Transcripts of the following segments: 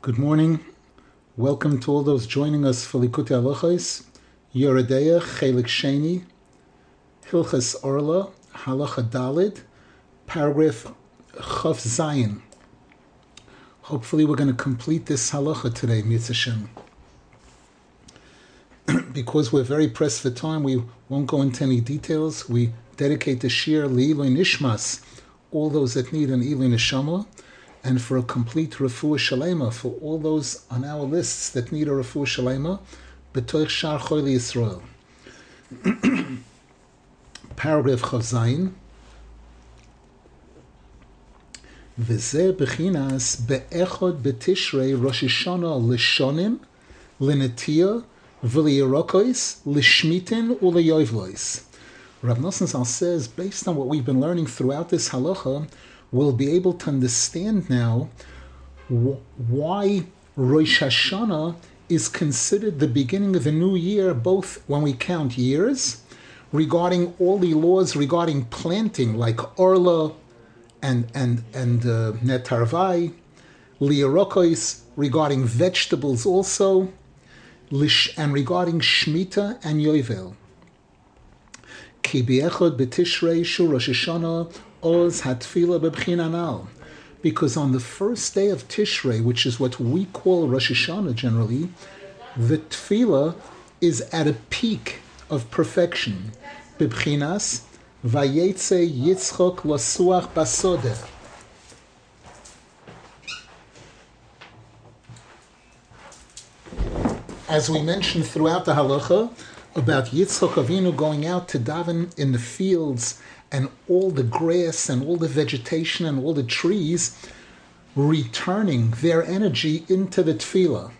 Good morning. Welcome to all those joining us for Likutei Halachos, Yoredeya, Chelik Sheni, Hilchas Orla, Halacha Dalid, paragraph Chav Zion. Hopefully we're going to complete this halacha today, Mitzvah because we're very pressed for time, we won't go into any details. We dedicate the shir Le'iloi Nishmas, all those that need an Eloi Neshama, and for a complete refuah shalema for all those on our lists that need a refuah shalema, betoich shar choyli Yisrael. Paragraph Chavzayin. וזה בחינס באחד בתשרי ראש השנה לשונים, לנטייה ולירוקוis, לשמיtin uleyoivlois. Rav Nosson says, based on what we've been learning throughout this halacha, will be able to understand now why Rosh Hashanah is considered the beginning of the new year, both when we count years, regarding all the laws regarding planting, like Orla and and and uh, Netarvai, Liarokos, regarding vegetables also, Lish, and regarding Shemitah and Yovel. Ki b'tishrei shu Rosh Hashanah Oz Hatfila. Because on the first day of Tishrei, which is what we call Rosh Hashanah generally, the tefillah is at a peak of perfection. Bibchinas Vayetze Yitzchok Lasuach Basodeh. As we mentioned throughout the halacha about Yitzchok Avinu going out to daven in the fields and all the grass and all the vegetation and all the trees returning their energy into the tefillah.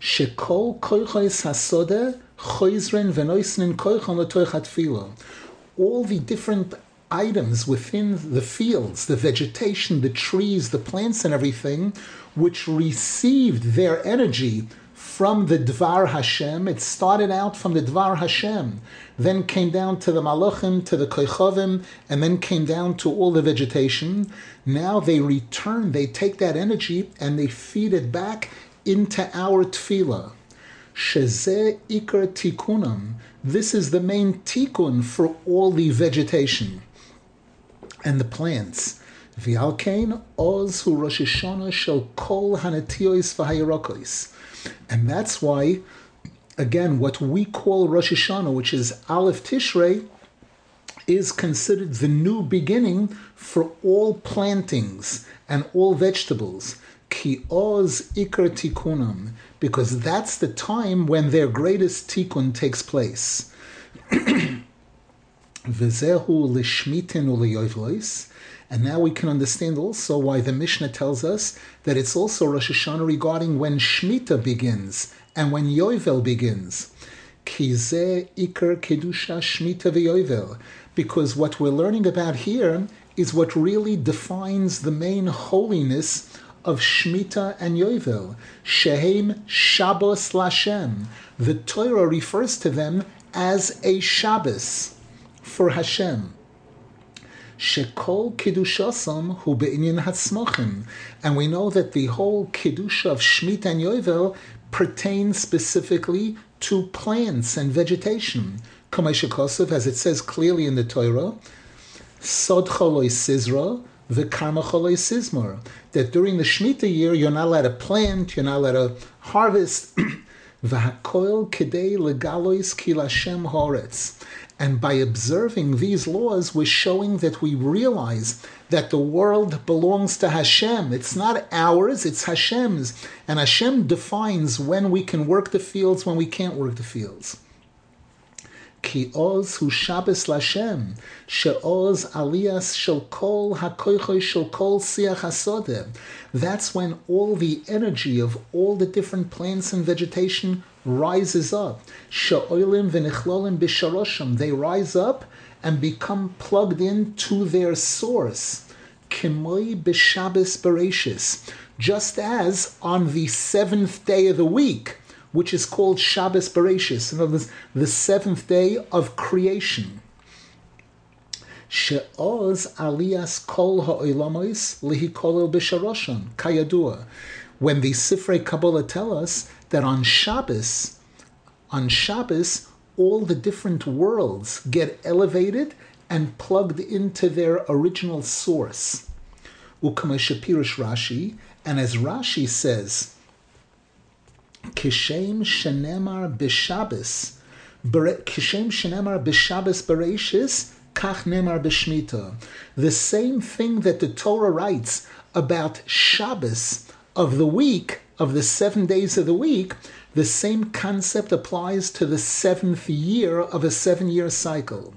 Shekol All the different items within the fields, the vegetation, the trees, the plants, and everything, which received their energy from the Dvar Hashem. It started out from the Dvar Hashem, then came down to the Malachim, to the Koichovim, and then came down to all the vegetation. Now they return, they take that energy and they feed it back into our tefillah. Shezeh Iker Tikunam. This is the main tikkun for all the vegetation and the plants. V'alkein oz hu Rosh shel kol hanetiois v'hayirokos. And that's why, again, what we call Rosh Hashanah, which is Aleph Tishrei, is considered the new beginning for all plantings and all vegetables. Ki oz ikar tikunam, because that's the time when their greatest tikkun takes place. V'zehu and now we can understand also why the Mishnah tells us that it's also Rosh Hashanah regarding when Shemitah begins and when Yovel begins. Kedusha v'Yovel. Because what we're learning about here is what really defines the main holiness of Shemitah and Yovel. Shehem Shabbos Lashem. The Torah refers to them as a Shabbos for Hashem. Shekol Kiddushasam hu be'inyan hatzmochim. And we know that the whole Kiddush of Shmit and Yovel pertains specifically to plants and vegetation. Kamei as it says clearly in the Torah, Sod sizra, the karma choloi sizmor. That during the Shemitah year, you're not allowed to plant, you're not allowed to harvest. V'hakoil kedei legalois kilashem horetz. And by observing these laws, we're showing that we realize that the world belongs to Hashem. It's not ours, it's Hashem's. And Hashem defines when we can work the fields, when we can't work the fields. Ki oz hu Shabbos Lashem, she'oz aliyas shel kol hakoichoy shel kol siach. That's when all the energy of all the different plants and vegetation rises up. They rise up and become plugged in to their source. Kimoi b'Shabbos bereshis. Just as on the seventh day of the week, which is called Shabbos Bereshis, in other words, the seventh day of creation. she'oz alias kol ha'olamos lihikolel b'sharoshon, kayadua. When the Sifrei Kabbalah tell us that on Shabbos, on Shabbos, all the different worlds get elevated and plugged into their original source. Ukama Shapirish Rashi, and as Rashi says, Kishem Shenemar B'Shabbos, Kishem Shenemar B'Shabbos Bereshis, Kach Nemar B'Shmita. The same thing that the Torah writes about Shabbos of the week, of the seven days of the week, the same concept applies to the seventh year of a seven year cycle.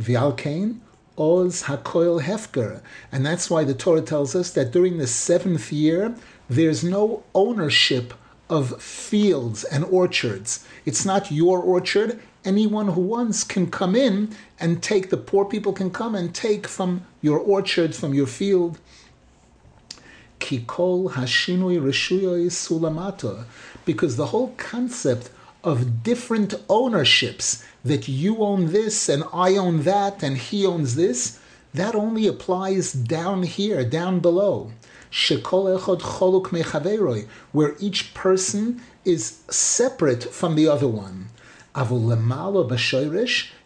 V'alkein, Oz Hakoil Hefker. And that's why the Torah tells us that during the seventh year, there's no ownership of fields and orchards. It's not your orchard. Anyone who wants can come in and take, the poor people can come and take from your orchard, from your field. Kikol Hashinui Rishuyoi Sulamata because the whole concept of different ownerships that you own this and I own that and he owns this, that only applies down here, down below. Where each person is separate from the other one.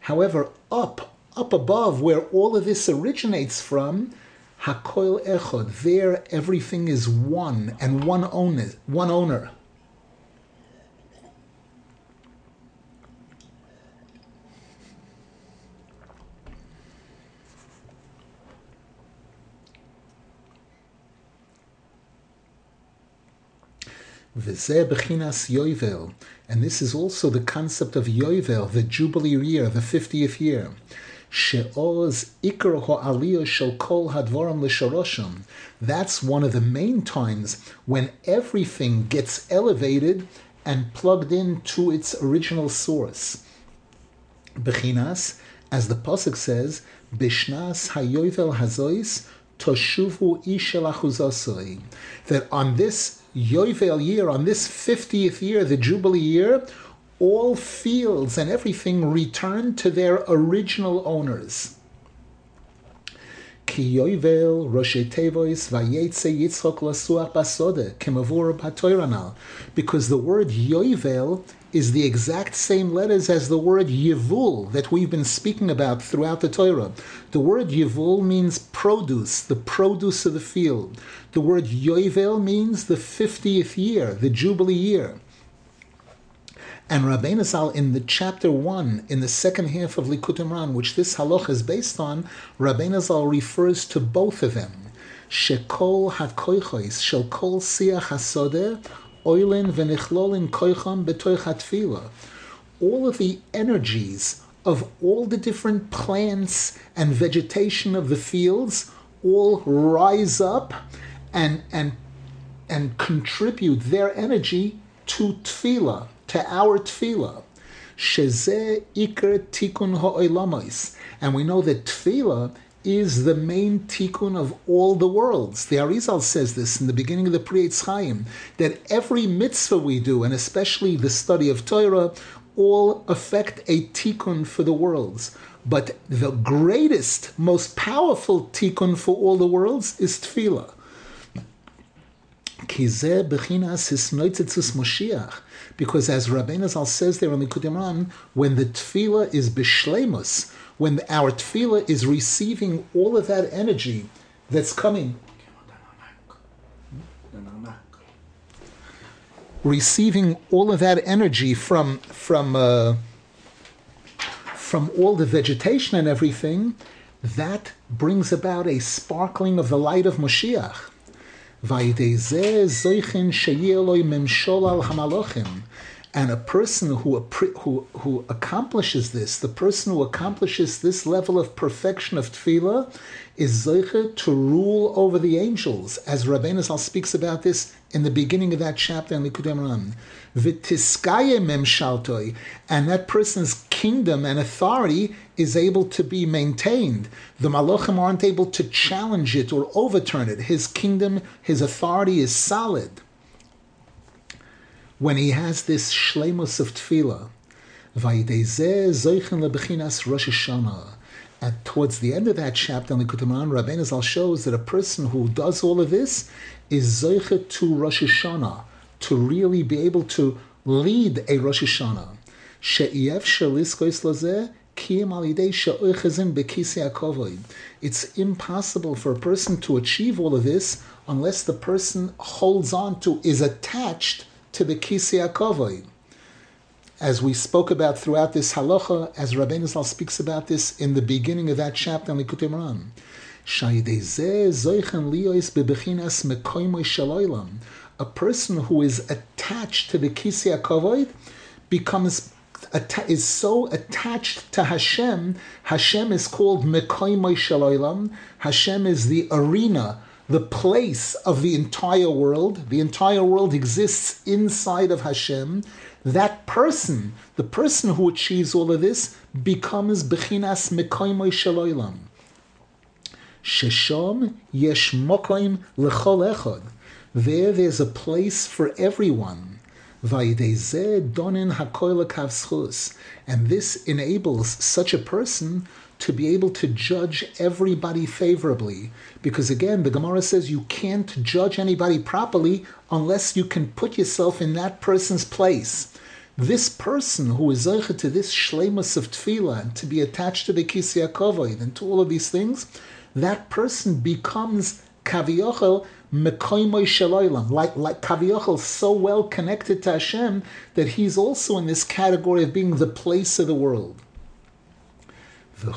However, up, up above, where all of this originates from, Hakoil Echod, there everything is one and one owner, one owner. And this is also the concept of Yovel, the Jubilee year, the 50th year. She'oz ikar ho'aliyah shel kol hadvoram l'shoroshim. That's one of the main times when everything gets elevated and plugged into its original source. Bechinas, as the pasuk says, Bishnas hayovel hazois toshuvu ishel That on this Yovel year, on this 50th year, the Jubilee year, all fields and everything return to their original owners. Because the word Yovel is the exact same letters as the word Yevul that we've been speaking about throughout the Torah. The word Yevul means produce, the produce of the field. The word Yovel means the 50th year, the Jubilee year. And Rabbeinu Zal, in the chapter 1, in the second half of Likutei Moharan, which this halach is based on, Rabbeinu Zal refers to both of them. Shekol hakoichos, shel kol siach hasodeh, oilin v'nichlolin koicham betoich All of the energies of all the different plants and vegetation of the fields all rise up and and and contribute their energy to tefillah, to our tefillah. Shezeh iker tikun ha'olamos. And we know that tefillah is the main tikkun of all the worlds. The Arizal says this in the beginning of the Pri Chaim, that every mitzvah we do, and especially the study of Torah, all affect a tikkun for the worlds. But the greatest, most powerful tikkun for all the worlds is tefillah. Because as Rabbeinu Zal says there in the Kudiman, when the tefillah is bishlemus, when our tefillah is receiving all of that energy that's coming, receiving all of that energy from from uh, from all the vegetation and everything, that brings about a sparkling of the light of Moshiach. And a person who, who, who accomplishes this, the person who accomplishes this level of perfection of tefillah, is zeiche to rule over the angels, as Rabbeinu Zal speaks about this in the beginning of that chapter in Moharan. V'tiskaye memshaltoi, and that person's kingdom and authority is able to be maintained. The malachim aren't able to challenge it or overturn it. His kingdom, his authority is solid when he has this shlemus of tefillah, Rosh Hashanah, And towards the end of that chapter, Likutei Moharan, Rabbeinu Zal shows that a person who does all of this is Zoichet to Rosh Hashanah, to really be able to lead a Rosh Hashanah. It's impossible for a person to achieve all of this unless the person holds on to, is attached to the Kisei HaKovod as we spoke about throughout this halacha, as Rabbeinu Zal speaks about this in the beginning of that chapter in Likutei Moharan. A person who is attached to the Kisya HaKavod becomes is so attached to Hashem. Hashem is called Mekoimoy Shaloilam. Hashem is the arena, the place of the entire world. The entire world exists inside of Hashem that person, the person who achieves all of this, becomes Bechinas Mekoimoy Shaloilam. Sheshom Yesh Mokoim Lechol Echod. There, there's a place for everyone. And this enables such a person to be able to judge everybody favorably. Because again, the Gemara says you can't judge anybody properly unless you can put yourself in that person's place. This person who is zeicha to this shlemus of tefillah and to be attached to the kisei kavod and to all of these things, that person becomes kaviyochel like like kaviyochel, so well connected to Hashem that he's also in this category of being the place of the world. And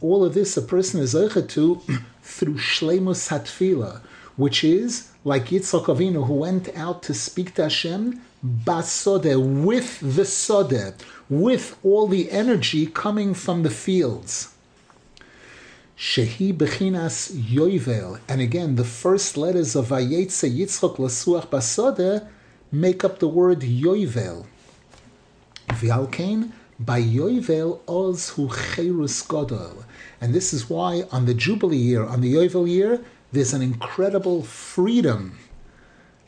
all of this a person is zeicha to through shlemus hatfila, which is like Yitzchak Avinu who went out to speak to Hashem basode with the sode, with all the energy coming from the fields. Shehi bechinas yoivel, and again the first letters of Vayetze Yitzchak lasuach basode make up the word yoivel. V'alkein by yoivel oz hu godol, and this is why on the Jubilee year, on the yoivel year, there's an incredible freedom.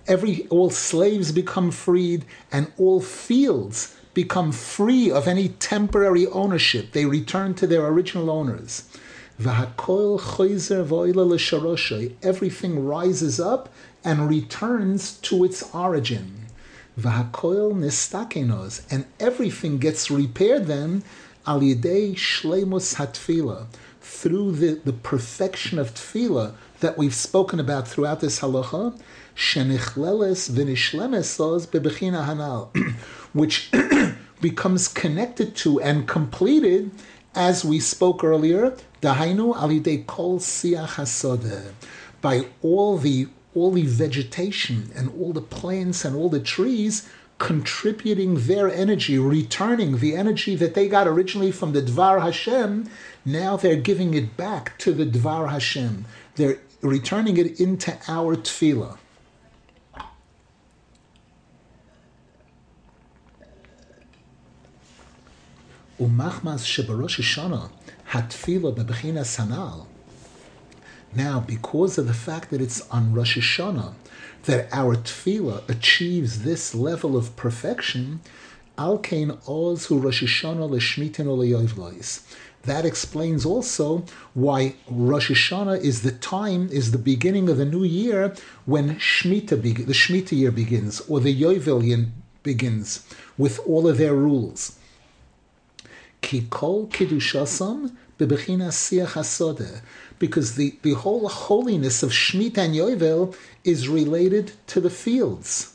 Every all slaves become freed, and all fields become free of any temporary ownership. They return to their original owners. Everything rises up and returns to its origin. And everything gets repaired then hatfila through the, the perfection of tefillah that we've spoken about throughout this halacha, bebechina hanal, which becomes connected to and completed, as we spoke earlier, dahainu alidei kol siach by all the all the vegetation and all the plants and all the trees contributing their energy, returning the energy that they got originally from the Dvar Hashem, now they're giving it back to the Dvar Hashem. They're returning it into our tefillah. Umachmas shebarosh Hashanah hatfila bebechina sanal. Now, because of the fact that it's on Rosh Hashanah, that our tefillah achieves this level of perfection, al kain oz hu Rosh Hashanah l'shmitin That explains also why Rosh Hashanah is the time, is the beginning of the new year when Shemitah be, the Shemitah year begins, or the Yovel begins, with all of their rules. Ki kol kidushasam bebechina siach hasodeh because the, the whole holiness of Shemitah and Yovel is related to the fields.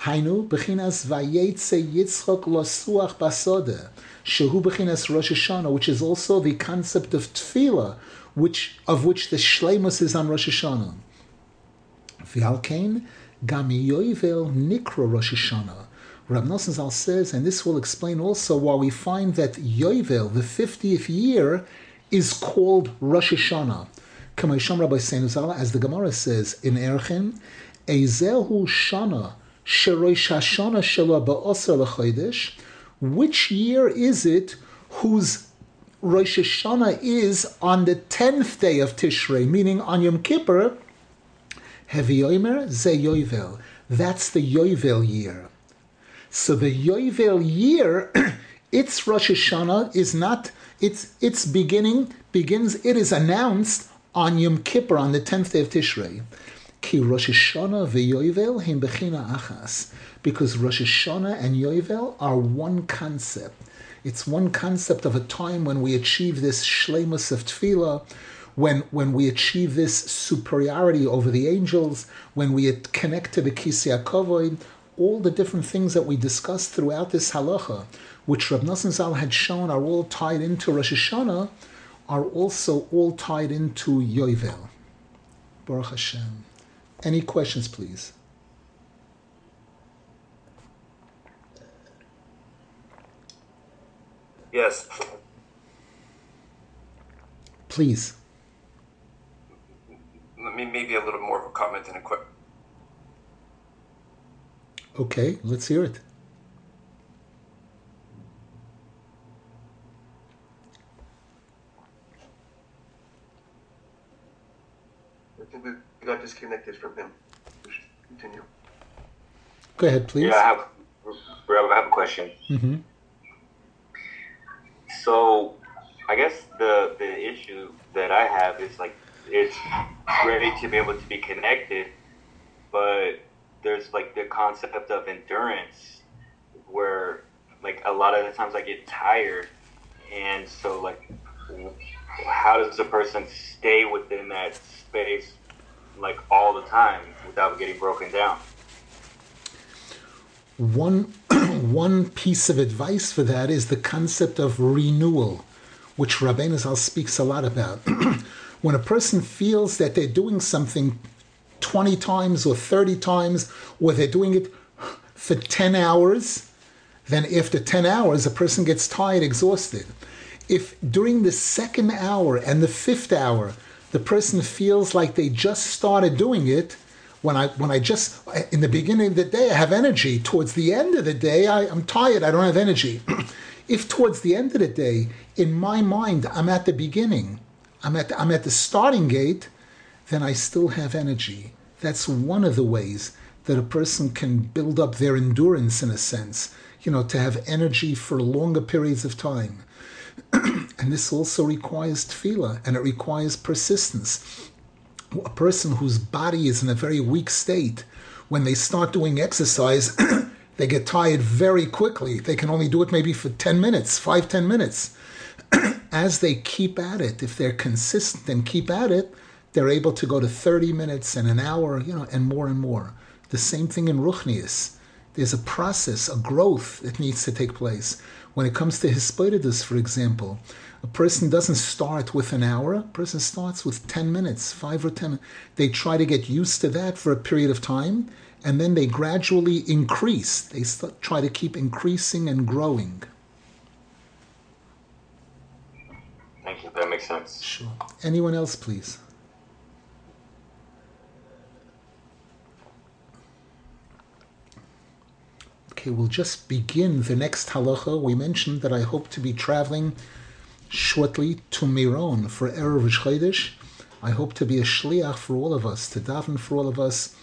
Hainu bechinas vayetze yitzchok losuach basode, shehu bechinas Rosh Hashanah, which is also the concept of tefillah, which of which the shleimus is on Rosh Hashanah. V'alkein gam Yovel nikro Rosh Hashanah. Rav Nosson says, and this will explain also why we find that Yovel, the 50th year, is called Rosh Hashanah. As the Gemara says in Erchin, Ezehu Shana Sherosh Hashanah Shelo Ba'oser L'Chodesh. Which year is it whose Rosh Hashanah is on the tenth day of Tishrei, meaning on Yom Kippur? Hevi Omer Ze Yovel. That's the Yovel year. So the Yovel year, its Rosh Hashanah is not its its beginning begins. It is announced on Yom Kippur on the tenth day of Tishrei. Ki Rosh Hashanah veYovel him bechina achas, because Rosh Hashanah and Yovel are one concept. It's one concept of a time when we achieve this shlemus of tefillah, when when we achieve this superiority over the angels, when we connect to the kisya kavod, all the different things that we discussed throughout this halacha, which Rav Nosson Zal had shown are all tied into Rosh Hashanah, are also all tied into Yovel. Baruch Hashem. Any questions, please? Yes. Please. Let me Maybe a little more of a comment than a quick. Okay, let's hear it. I think we got disconnected from him. We should continue. Go ahead, please. Yeah, I have, I have a question. Mm-hmm. So, I guess the the issue that I have is like it's ready to be able to be connected, but there's like the concept of endurance, where like a lot of the times I get tired, and so like, how does a person stay within that space like all the time without getting broken down? One one piece of advice for that is the concept of renewal, which Rabbeinu speaks a lot about. when a person feels that they're doing something 20 times or 30 times, or they're doing it for 10 hours, then after 10 hours, a person gets tired, exhausted. If during the second hour and the fifth hour, the person feels like they just started doing it, when I when I just in the beginning of the day I have energy. Towards the end of the day I, I'm tired. I don't have energy. if towards the end of the day, in my mind, I'm at the beginning, I'm at the, I'm at the starting gate, then I still have energy. That's one of the ways that a person can build up their endurance in a sense. You know, to have energy for longer periods of time. and this also requires tefillah and it requires persistence a person whose body is in a very weak state, when they start doing exercise, they get tired very quickly. They can only do it maybe for 10 minutes, five, 10 minutes. As they keep at it, if they're consistent and keep at it, they're able to go to 30 minutes and an hour, you know, and more and more. The same thing in Ruchnius. There's a process, a growth that needs to take place. When it comes to Hisbodedus, for example, a person doesn't start with an hour, a person starts with 10 minutes, 5 or 10. They try to get used to that for a period of time, and then they gradually increase. They try to keep increasing and growing. Thank you. That makes sense. Sure. Anyone else, please? Okay, we'll just begin the next halacha. We mentioned that I hope to be traveling shortly to Miron for Erev Chodesh. I hope to be a shliach for all of us, to daven for all of us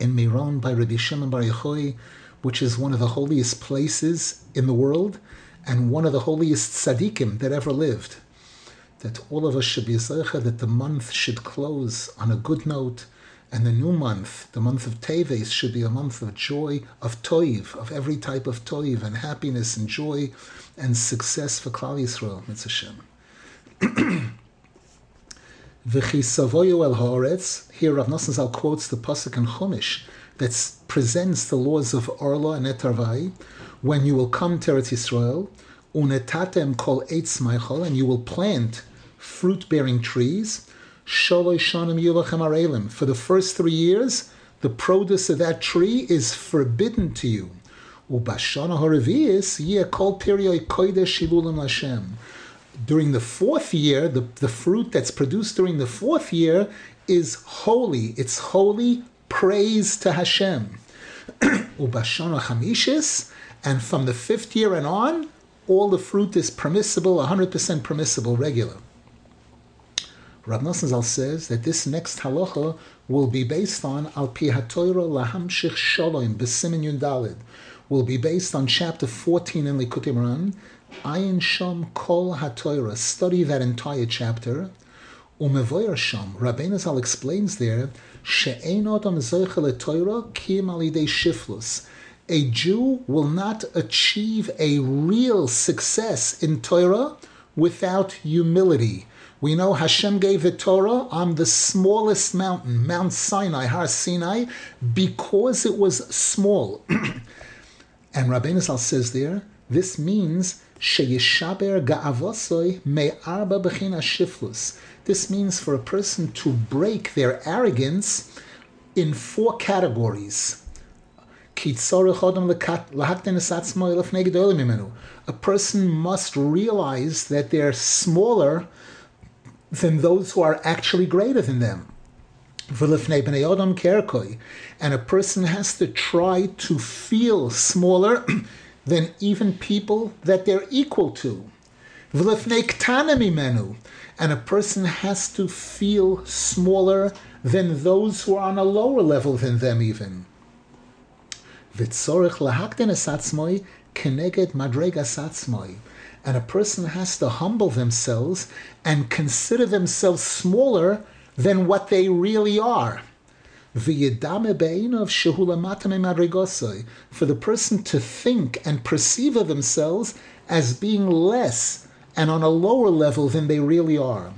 in Miron by Rabbi Shimon Bar Yochai, which is one of the holiest places in the world and one of the holiest tzaddikim that ever lived. That all of us should be zeicha, that the month should close on a good note, and the new month, the month of Teves, should be a month of joy, of toiv, of every type of toiv, and happiness and joy and success for Klal Yisrael, Mitzvah. V'chisavoyu el. Here Rav Nosson Zal quotes the pasuk in Chumash that presents the laws of Orla and Etarvai. When you will come to Eretz Yisrael, unetatem kol eitz and you will plant fruit-bearing trees. For the first three years, the produce of that tree is forbidden to you. During the fourth year, the, the fruit that's produced during the fourth year is holy. It's holy praise to Hashem. And from the fifth year and on, all the fruit is permissible, 100% permissible, regular. Rav Nosson Zal says that this next halacha will be based on Al Pi HaTorah Lahamshich Shalom B'Simin Yundalid will be based on chapter 14 in Likutei Moharan, Ayin Sham Kol HaTorah, study that entire chapter. Umevoyer Sham, Rabbeinu Zal explains there, She'ein Adam Zoichel Torah Kim Alidei Shiflus. A Jew will not achieve a real success in Torah without humility. We know Hashem gave the Torah on the smallest mountain, Mount Sinai, Har Sinai, because it was small. and Rabbeinu Zal says there, this means sheyishaber ga'avosoi me'arba b'china shiflus. This means for a person to break their arrogance in four categories. A person must realize that they're smaller than those who are actually greater than them. And a person has to try to feel smaller than even people that they're equal to. And a person has to feel smaller than those who are on a lower level than them even. And a person has to humble themselves and consider themselves smaller than what they really are. For the person to think and perceive of themselves as being less and on a lower level than they really are.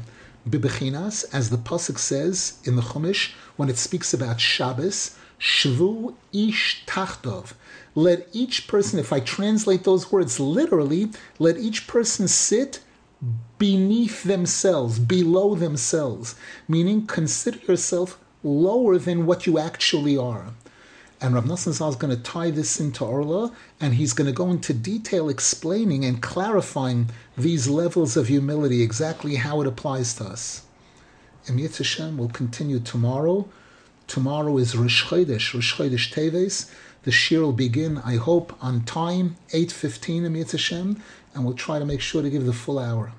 Bibechinas, as the Pasuk says in the Chumash, when it speaks about Shabbos, Shvu ish tachtov. Let each person, if I translate those words literally, let each person sit beneath themselves, below themselves, meaning consider yourself lower than what you actually are. And Rav Nosson Zal is going to tie this into Orla, and he's going to go into detail explaining and clarifying these levels of humility, exactly how it applies to us. And Yitz Hashem will continue tomorrow. Tomorrow is Rosh Chodesh, Rosh Chodesh Teves. The shir will begin, I hope, on time, 8.15 in Yitz Hashem, and we'll try to make sure to give the full hour.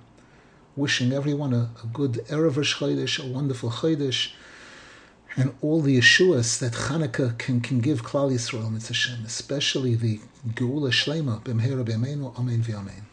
Wishing everyone a, a good Erev Rosh a wonderful Chodesh, and all the Yeshuas that Chanukah can, can give Klal Yisrael, Mitzvah especially the Geula Shlema, B'mhera B'yameinu, Amen V'Amen.